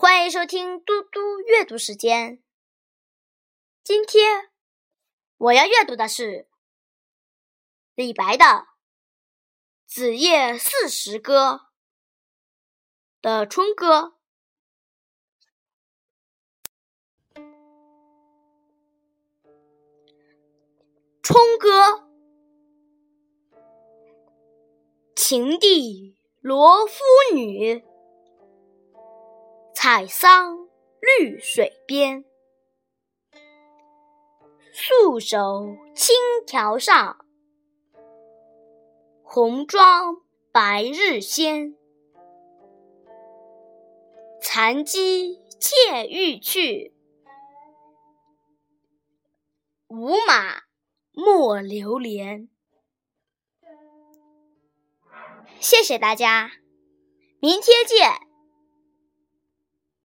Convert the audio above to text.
欢迎收听嘟嘟阅读时间。今天我要阅读的是李白的《子夜四时歌》的春歌。春歌，秦帝罗敷女。采桑绿水边，素手轻条上，红妆白日鲜。残鸡窃欲去，无马莫留连。谢谢大家，明天见。